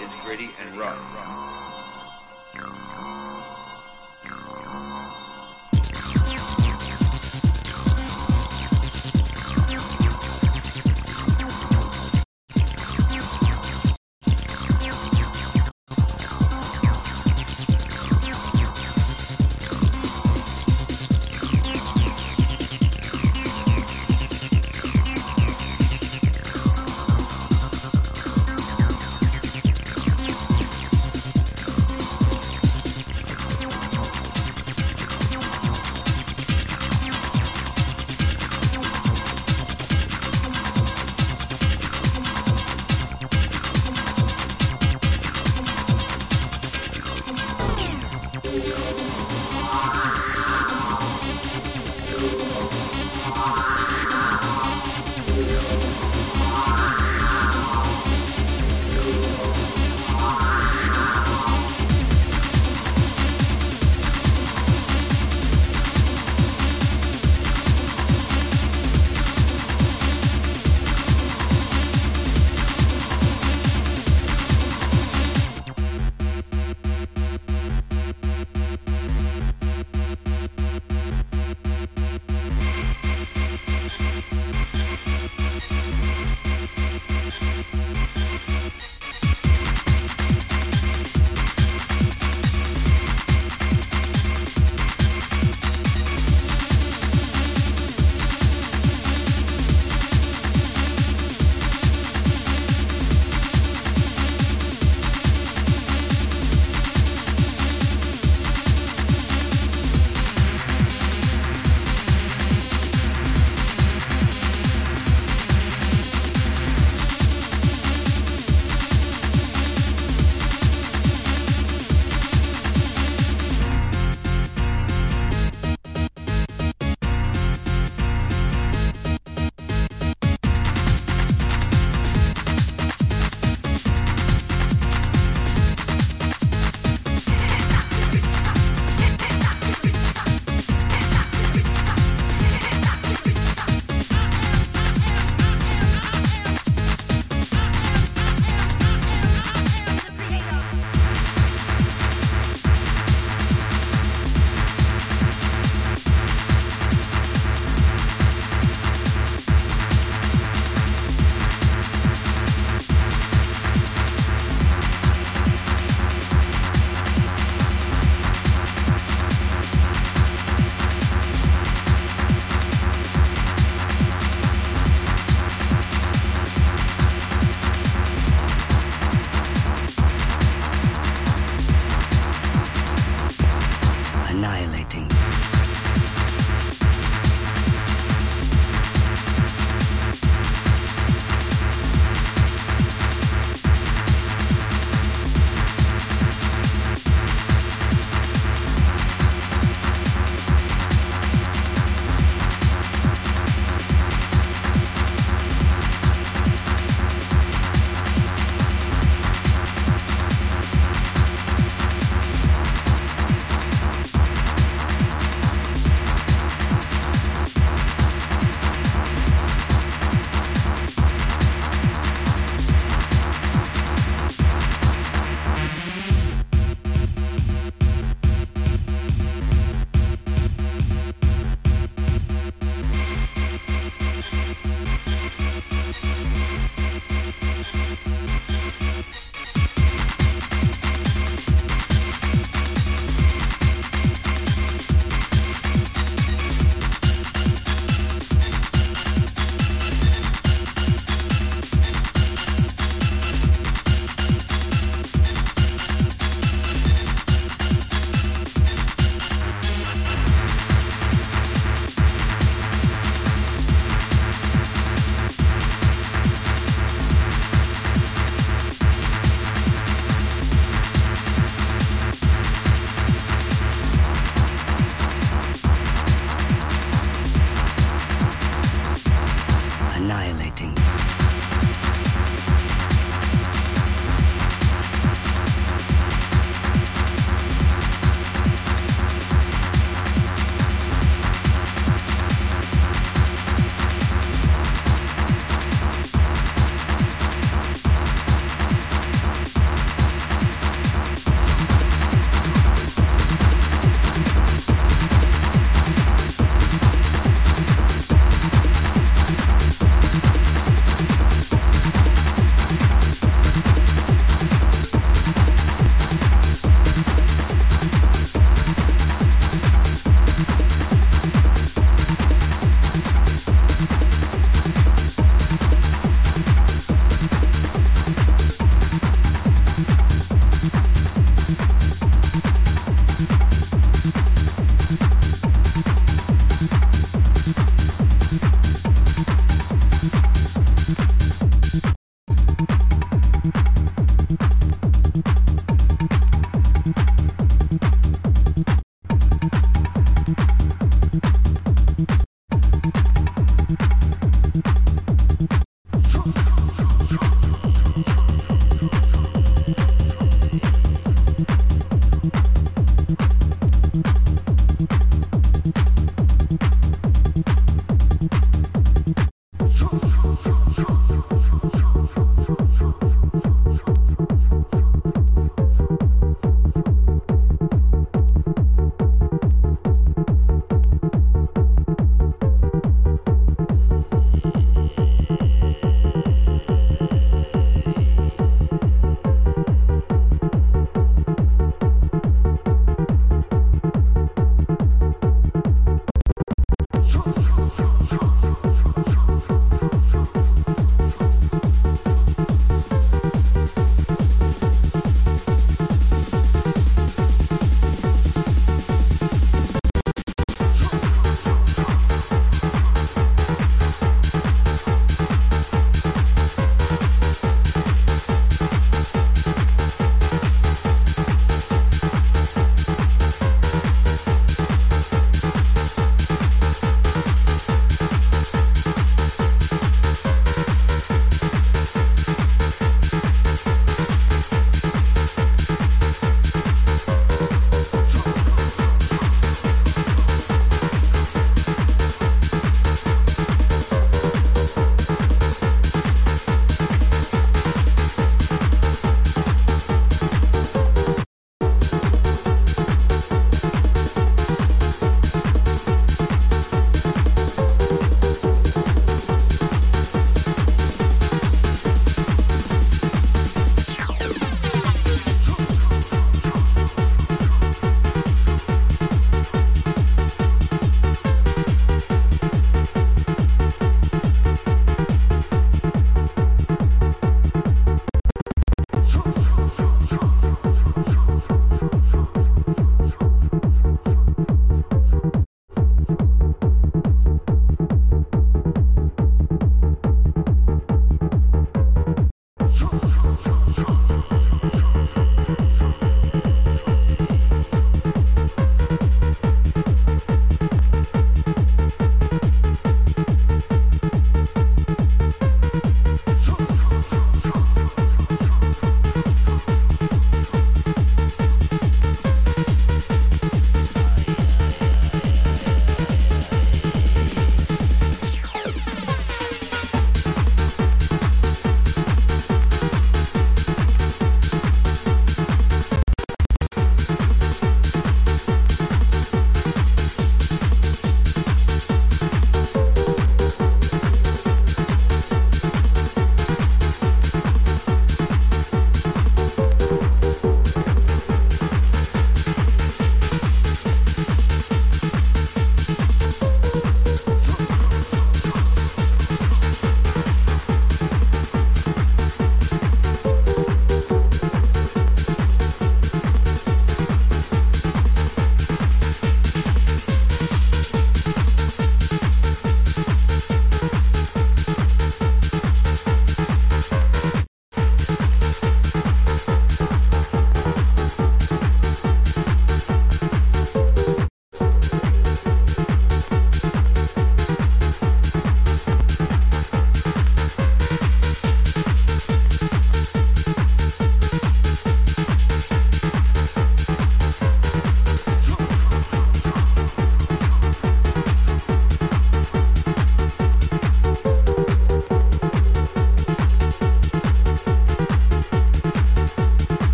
is gritty and rough.